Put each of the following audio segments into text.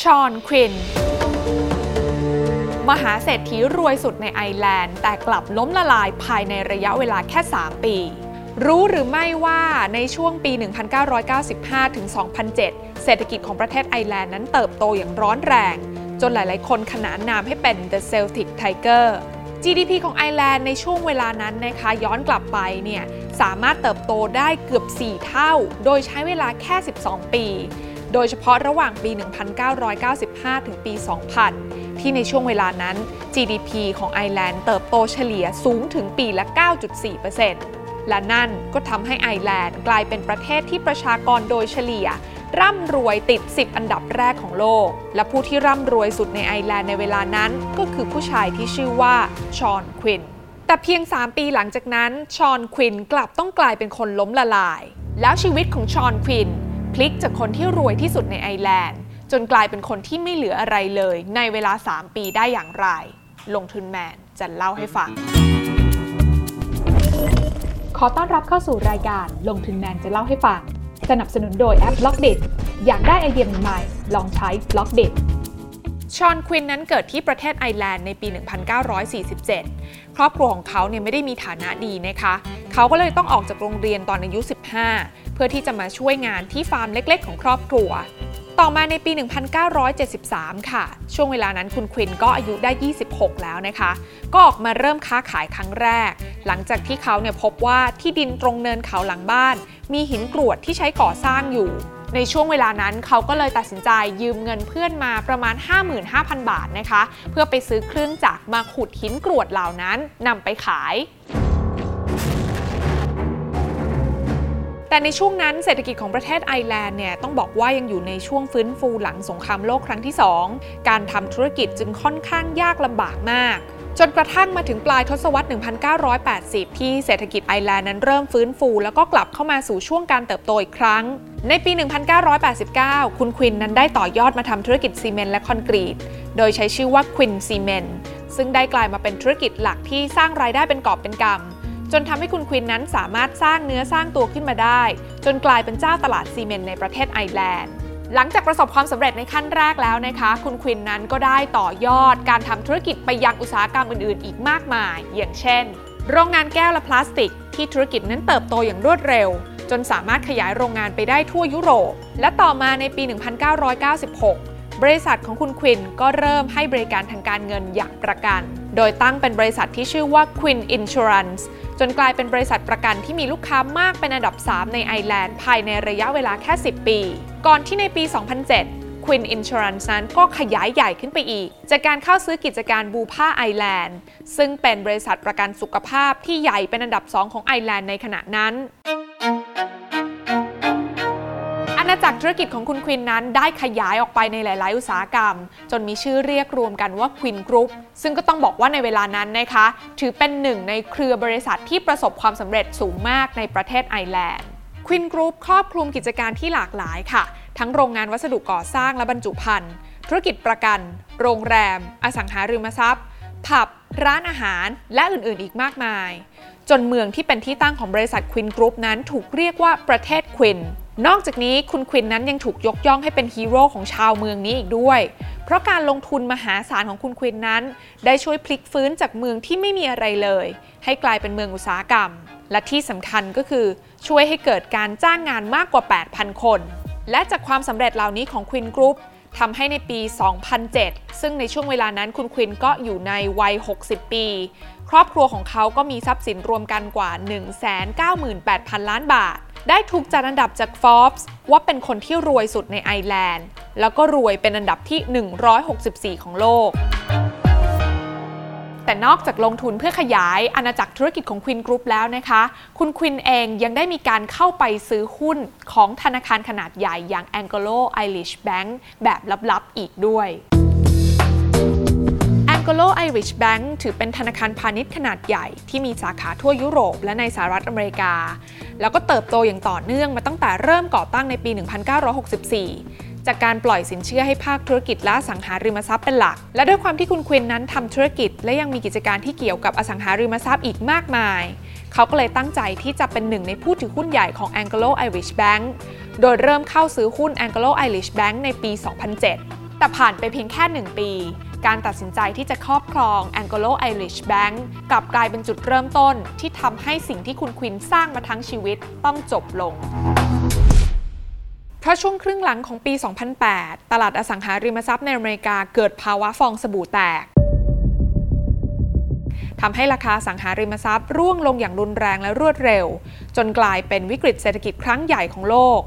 ชอนควิน มหาเศรษฐีรวยสุดในไอร์แลนด์ แต่กลับล้มละลายภายในระยะเวลาแค่ 3 ปี รู้หรือไม่ว่าในช่วงปี 1995 ถึง 2007 เศรษฐกิจของประเทศไอร์แลนด์นั้นเติบโตอย่างร้อนแรง จนหลาย ๆ คนขนานนามให้เป็น The Celtic Tiger GDP ของไอร์แลนด์ในช่วงเวลานั้นนะคะย้อนกลับไปเนี่ยสามารถเติบโตได้เกือบ 4 เท่า โดยใช้เวลาแค่ 12 ปี โดยเฉพาะระหว่างปี 1995 ถึงปี 2000 ที่ในช่วงเวลานั้น GDP ของไอร์แลนด์เติบโตเฉลี่ยสูงถึงปีละ 9.4%และนั่นก็ทำให้ไอร์แลนด์กลายเป็นประเทศที่ประชากรโดยเฉลี่ย ร่ำรวยติด 10 อันดับแรกของโลก และผู้ที่ร่ำรวยสุดในไอร์แลนด์ในเวลานั้น ก็คือผู้ชายที่ชื่อว่าชอนควินแต่เพียง 3 ปีหลังจากนั้นชอนควินกลับต้องกลายเป็นคนล้มละลาย แล้วชีวิตของชอนควิน พลิกจากคนที่รวยที่สุดในไอร์แลนด์ จนกลายเป็นคนที่ไม่เหลืออะไรเลย ในเวลา 3 ปีได้อย่างไร ลงทุนแมนจะเล่าให้ฟัง ขอต้อนรับเข้าสู่รายการลงทุนแมนจะเล่าให้ฟัง สนับสนุนโดยแอป Blockdit อยากได้ไอเดียใหม่ลองใช้ Blockdit ชอนควินนั้นเกิดที่ประเทศไอร์แลนด์ในปี 1947 ครอบครัวของเขาเนี่ยไม่ได้มีฐานะดีนะคะ เขาก็เลยต้องออกจากโรงเรียนตอนอายุ 15 เพื่อที่จะมาช่วยงานที่ฟาร์มเล็กๆ ของครอบครัว ต่อมาในปี 1973 ค่ะ ช่วงเวลานั้นคุณควินก็อายุได้ 26 แล้วนะคะ ก็ออกมาเริ่มค้าขายครั้งแรก หลังจากที่เขาเนี่ยพบว่าที่ดินตรงเนินเขาหลังบ้าน มีหินกรวดที่ใช้ก่อสร้างอยู่ ในช่วงเวลานั้นเขาก็เลยตัดสินใจยืมเงินเพื่อนมาประมาณ 55,000 บาทนะคะ เพื่อไปซื้อเครื่องจักรมาขุดหินกรวดเหล่านั้นนำไปขายแต่ในช่วงนั้นเศรษฐกิจของประเทศไอร์แลนด์เนี่ยต้องบอกว่ายังอยู่ในช่วงฟื้นฟูหลังสงครามโลกครั้งที่ 2 การทำธุรกิจจึงค่อนข้างยากลำบากมาก จนกระทั่งมาถึงปลายทศวรรษ 1980 ที่เศรษฐกิจไอร์แลนด์นั้นเริ่มฟื้นฟู แล้วก็กลับเข้ามาสู่ช่วงการเติบโตอีกครั้ง ในปี 1989 คุณควินนั้นได้ต่อยอดมาทำธุรกิจซีเมนต์และคอนกรีต โดยใช้ชื่อว่า Quinn Cement ซึ่งได้กลายมาเป็นธุรกิจหลักที่สร้างรายได้เป็นกอบเป็นกำจนทำให้คุณควินนั้นสามารถสร้างเนื้อสร้างตัวขึ้นมาได้ จนกลายเป็นเจ้าตลาดซีเมนต์ในประเทศไอร์แลนด์ หลังจากประสบความสำเร็จในขั้นแรกแล้วนะคะ คุณควินนั้นก็ได้ต่อยอดการทำธุรกิจไปยังอุตสาหกรรมอื่นๆ อีกมากมาย อย่างเช่น โรงงานแก้วและพลาสติก ที่ธุรกิจนั้นเติบโตอย่างรวดเร็ว จนสามารถขยายโรงงานไปได้ทั่วยุโรป และต่อมาในปี 1996 บริษัทของคุณควินก็เริ่มให้บริการทางการเงินอย่างประกัน โดยตั้งเป็นบริษัทที่ชื่อว่า Quinn Insurance จนกลายเป็นบริษัทประกันที่มีลูกค้ามากเป็นอันดับ 3 ในไอร์แลนด์ภายในระยะเวลาแค่ 10 ปี ก่อนที่ในปี 2007 Quinn Insurance นั้นก็ขยายใหญ่ขึ้นไปอีก จากการเข้าซื้อกิจการ Bupa ไอร์แลนด์ซึ่งเป็นบริษัทประกันสุขภาพที่ใหญ่เป็นอันดับ 2 ของไอร์แลนด์ในขณะนั้น ธุรกิจของคุณควินนั้นได้ขยายออกไปในหลาย ๆ อุตสาหกรรม จนมีชื่อเรียกรวมกันว่า Quinn Group ซึ่งก็ต้องบอกว่าในเวลานั้นนะคะ ถือเป็นหนึ่งในเครือบริษัทที่ประสบความสำเร็จสูงมากในประเทศไอร์แลนด์ Quinn Group ครอบคลุมกิจการที่หลากหลายค่ะ ทั้งโรงงานวัสดุก่อสร้างและบรรจุภัณฑ์ธุรกิจประกัน โรงแรม อสังหาริมทรัพย์ ผับ ร้านอาหาร และอื่น ๆ อีกมากมาย จนเมืองที่เป็นที่ตั้งของบริษัท Quinn Group นั้นถูกเรียกว่าประเทศควินนอกจากนี้คุณควินนั้นยังถูกยกย่องให้เป็นฮีโร่ของชาวเมืองนี้อีกด้วย เพราะการลงทุนมหาศาลของคุณควินนั้น ได้ช่วยพลิกฟื้นจากเมืองที่ไม่มีอะไรเลย ให้กลายเป็นเมืองอุตสาหกรรม และที่สำคัญก็คือช่วยให้เกิดการจ้างงานมากกว่า 8,000 คน และจากความสำเร็จเหล่านี้ของควินกรุ๊ปทำให้ในปี 2007 ซึ่งในช่วงเวลานั้นคุณควินก็อยู่ในวัย 60 ปี ครอบครัวของเขาก็มีทรัพย์สินรวมกันกว่า 198,000 ล้านบาท ได้ถูกจัดอันดับจาก Forbes ว่าเป็นคนที่รวยสุดในไอร์แลนด์ แล้วก็รวยเป็นอันดับที่ 164 ของโลก แต่นอกจากลงทุนเพื่อขยายอาณาจักรธุรกิจของควินกรุ๊ปแล้วนะคะ คุณควินเองยังได้มีการเข้าไปซื้อหุ้นของธนาคารขนาดใหญ่อย่าง Anglo Irish Bank แบบลับๆอีกด้วย Anglo Irish Bank ถือเป็นธนาคารพาณิชย์ขนาดใหญ่ที่มีสาขาทั่วยุโรปและในสหรัฐอเมริกา แล้วก็เติบโตอย่างต่อเนื่องมาตั้งแต่เริ่มก่อตั้งในปี 1964 จากการปล่อยสินเชื่อให้ภาคธุรกิจและสังหาริมทรัพย์เป็นหลัก และด้วยความที่คุณควินนั้นทำธุรกิจ และยังมีกิจการที่เกี่ยวกับอสังหาริมทรัพย์อีกมากมาย เขาก็เลยตั้งใจที่จะเป็นหนึ่งในผู้ถือหุ้นใหญ่ของ Anglo Irish Bank โดยเริ่มเข้าซื้อหุ้น Anglo Irish Bank ในปี 2007 แต่ผ่านไปเพียงแค่ 1 ปี การตัดสินใจที่จะครอบครอง Anglo Irish Bank กลับกลายเป็นจุดเริ่มต้นที่ทำให้สิ่งที่คุณควินสร้างมาทั้งชีวิตต้องจบลงเพราะช่วงครึ่งหลังของปี 2008 ตลาดอสังหาริมทรัพย์ในอเมริกาเกิดภาวะฟองสบู่แตก ทำให้ราคาสังหาริมทรัพย์ร่วงลงอย่างรุนแรงและรวดเร็ว จนกลายเป็นวิกฤตเศรษฐกิจครั้งใหญ่ของโลก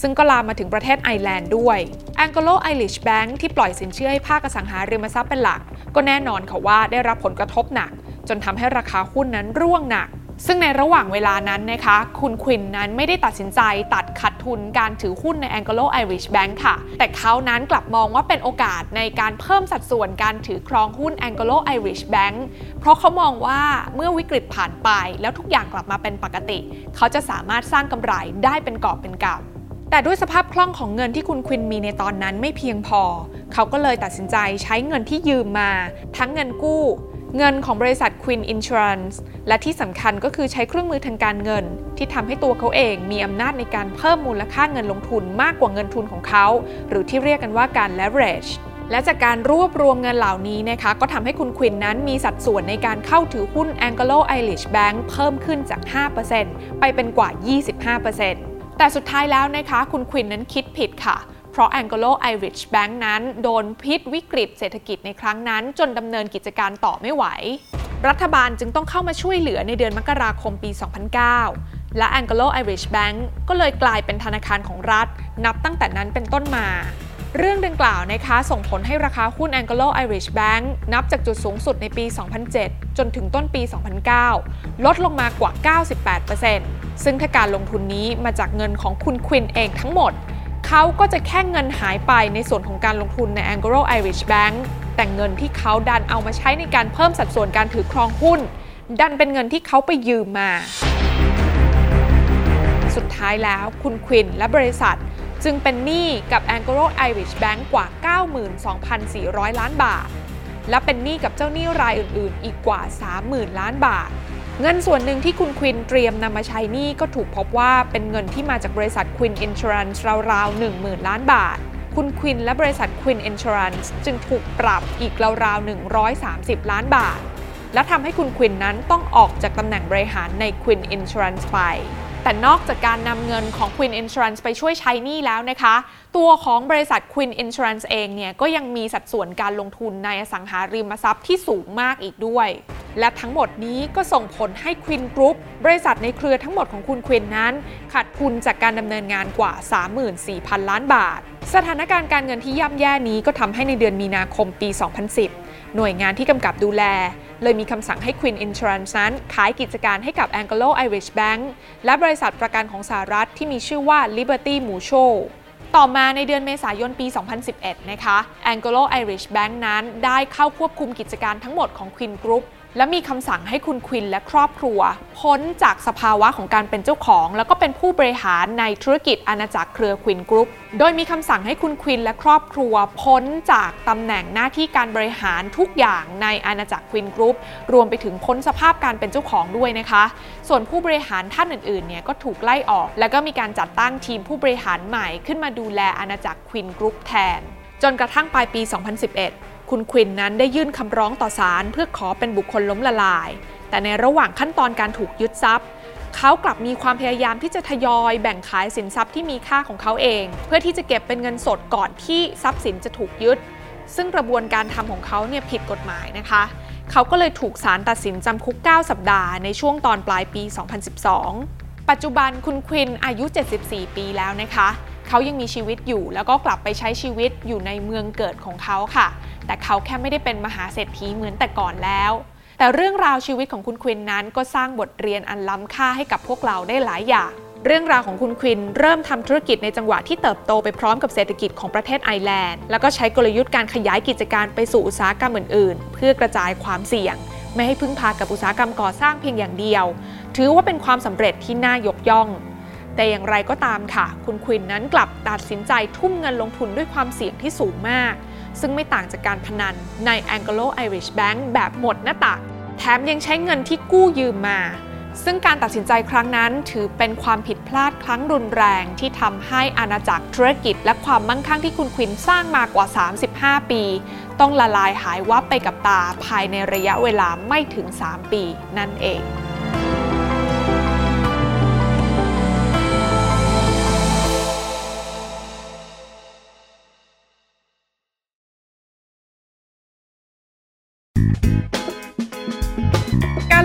ซึ่งก็ลามมาถึงประเทศไอร์แลนด์ด้วย Anglo Irish Bank ที่ปล่อยสินเชื่อให้ภาคอสังหาริมทรัพย์เป็นหลัก ก็แน่นอนค่ะว่าได้รับผลกระทบหนัก จนทำให้ราคาหุ้นนั้นร่วงหนัก ซึ่งในระหว่างเวลานั้นนะคะ คุณควินนั้นไม่ได้ตัดสินใจตัดขาดทุนการถือหุ้นใน Anglo Irish Bank ค่ะ แต่เขานั้นกลับมองว่าเป็นโอกาสในการเพิ่มสัดส่วนการถือครองหุ้น Anglo Irish Bank เพราะเขามองว่าเมื่อวิกฤตผ่านไปแล้วทุกอย่างกลับมาเป็นปกติ เขาจะสามารถสร้างกำไรได้เป็นกอบเป็นกำแต่ด้วยสภาพคล่องของเงินที่คุณควินมีในตอนนั้นไม่เพียงพอ เขาก็เลยตัดสินใจใช้เงินที่ยืมมา ทั้งเงินกู้ เงินของบริษัท Queen Insurance และที่สำคัญก็คือใช้เครื่องมือทางการเงิน ที่ทำให้ตัวเขาเองมีอำนาจในการเพิ่มมูลค่าเงินลงทุนมากกว่าเงินทุนของเขา หรือที่เรียกกันว่าการ leverage และจากการรวบรวมเงินเหล่านี้นะคะก็ทำให้คุณควินนั้นมีสัดส่วนในการเข้าถือหุ้น Anglo Irish Bank เพิ่มขึ้นจาก 5%ไปเป็นกว่า 25%แต่สุดท้ายแล้วนะคะคุณควินนั้นคิดผิดค่ะ เพราะ Anglo Irish Bank นั้น โดนพิษวิกฤตเศรษฐกิจในครั้งนั้น จนดำเนินกิจการต่อไม่ไหว รัฐบาลจึงต้องเข้ามาช่วยเหลือในเดือนมกราคมปี 2009 และ Anglo Irish Bank ก็เลยกลายเป็นธนาคารของรัฐ นับตั้งแต่นั้นเป็นต้นมา เรื่องดังกล่าวนะคะส่งผลให้ราคาหุ้น Anglo Irish Bank นับจากจุดสูงสุดในปี 2007 จนถึงต้นปี 2009 ลดลงมากว่า 98%ซึ่งถ้าการลงทุนนี้มาจากเงินของคุณควินเองทั้งหมด เขาก็จะแค่เงินหายไปในส่วนของการลงทุนใน Anglo Irish Bank แต่เงินที่เขาดันเอามาใช้ในการเพิ่มสัดส่วนการถือครองหุ้น ดันเป็นเงินที่เขาไปยืมมา สุดท้ายแล้วคุณควินและบริษัท จึงเป็นหนี้กับ Anglo Irish Bank กว่า 92,400 ล้านบาท และเป็นหนี้กับเจ้าหนี้รายอื่น ๆ อีกกว่า 30,000 ล้านบาทเงินส่วนหนึ่งที่คุณควินเตรียมนำมาใช้นี่ก็ถูกพบว่าเป็นเงินที่มาจากบริษัทควินอินชรันส์ราวๆ 10,000 ล้านบาท คุณควินและบริษัท Quinn Insurance จึงถูกปรับอีกราวๆ 130 ล้านบาท และทำให้คุณควินนั้นต้องออกจากตำแหน่งบริหารใน Quinn Insurance ไป แต่นอกจากการนำเงินของ Quinn Insurance ไปช่วยใช้หนี้แล้วนะคะ ตัวของบริษัท Quinn Insurance เองเนี่ยก็ยังมีสัดส่วนการลงทุนในอสังหาริมทรัพย์ที่สูงมากอีกด้วย และทั้งหมดนี้ก็ส่งผลให้ Quinn Groupบริษัทในเครือทั้งหมดของคุณควินนั้น ขาดทุนจากการดำเนินงานกว่า 34,000 ล้านบาท สถานการณ์การเงินที่ย่ำแย่นี้ก็ทำให้ในเดือนมีนาคมปี 2010 หน่วยงานที่กำกับดูแล เลยมีคำสั่งให้ Queen Insurance นั้นขายกิจการให้กับ Anglo Irish Bank และบริษัทประกันของสหรัฐที่มีชื่อว่า Liberty Mutual ต่อมาในเดือนเมษายนปี 2011 นะคะ Anglo Irish Bank นั้นได้เข้าควบคุมกิจการทั้งหมดของ Queen Group และมีคำสั่งให้คุณควินและครอบครัว พ้นจากสภาวะของการเป็นเจ้าของ แล้วก็เป็นผู้บริหารในธุรกิจอาณาจักรเครือ Quinn Group โดยมีคำสั่งให้คุณควินและครอบครัวพ้นจากตำแหน่งหน้าที่การบริหารทุกอย่างในอาณาจักร Quinn Group รวมไปถึงพ้นสภาพการเป็นเจ้าของด้วยนะคะ ส่วนผู้บริหารท่านอื่นๆเนี่ยก็ถูกไล่ออก แล้วก็มีการจัดตั้งทีมผู้บริหารใหม่ขึ้นมาดูแลอาณาจักร Quinn Group แทน จนกระทั่งปลายปี 2011 คุณควินนั้นได้ยื่นคำร้องต่อศาลเพื่อขอเป็นบุคคลล้มละลาย แต่ในระหว่างขั้นตอนการถูกยึดทรัพย์ เขากลับมีความพยายามที่จะทยอยแบ่งขายสินทรัพย์ที่มีค่าของเขาเอง เพื่อที่จะเก็บเป็นเงินสดก่อนที่ทรัพย์สินจะถูกยึด ซึ่งกระบวนการทำของเขาเนี่ยผิดกฎหมายนะคะเขาก็เลยถูกศาลตัดสินจำคุก 9 สัปดาห์ในช่วงตอนปลายปี 2012 ปัจจุบันคุณควินอายุ 74 ปีแล้วนะคะ เขายังมีชีวิตอยู่แล้วก็กลับไปใช้ชีวิตอยู่ในเมืองเกิดของเขาค่ะ แต่เขาแค่ไม่ได้เป็นมหาเศรษฐีเหมือนแต่ก่อนแล้ว แต่เรื่องราวชีวิตของคุณควินนั้นก็สร้างบทเรียนอันล้ำค่าให้กับพวกเราได้หลายอย่างเรื่องราวของคุณควินเริ่มทำธุรกิจในจังหวะที่เติบโตไปพร้อมกับเศรษฐกิจของประเทศไอร์แลนด์ แล้วก็ใช้กลยุทธ์การขยายกิจการไปสู่อุตสาหกรรมอื่นๆ เพื่อกระจายความเสี่ยง ไม่ให้พึ่งพากับอุตสาหกรรมก่อสร้างเพียงอย่างเดียว ถือว่าเป็นความสำเร็จที่น่ายกย่อง แต่อย่างไรก็ตามค่ะ คุณควินนั้นกลับตัดสินใจทุ่มเงินลงทุนด้วยความเสี่ยงที่สูงมาก ซึ่งไม่ต่างจากการพนันใน Anglo Irish Bank แบบหมดหน้าตัก แถมยังใช้เงินที่กู้ยืมมา ซึ่งการตัดสินใจครั้งนั้นถือเป็นความผิดพลาดครั้งรุนแรงที่ทำให้อาณาจักรธุรกิจ และความมั่งคั่งที่คุณควินสร้างมากว่า 35 ปี ต้องละลายหายวับไปกับตาภายในระยะเวลาไม่ถึง 3 ปีนั่นเอง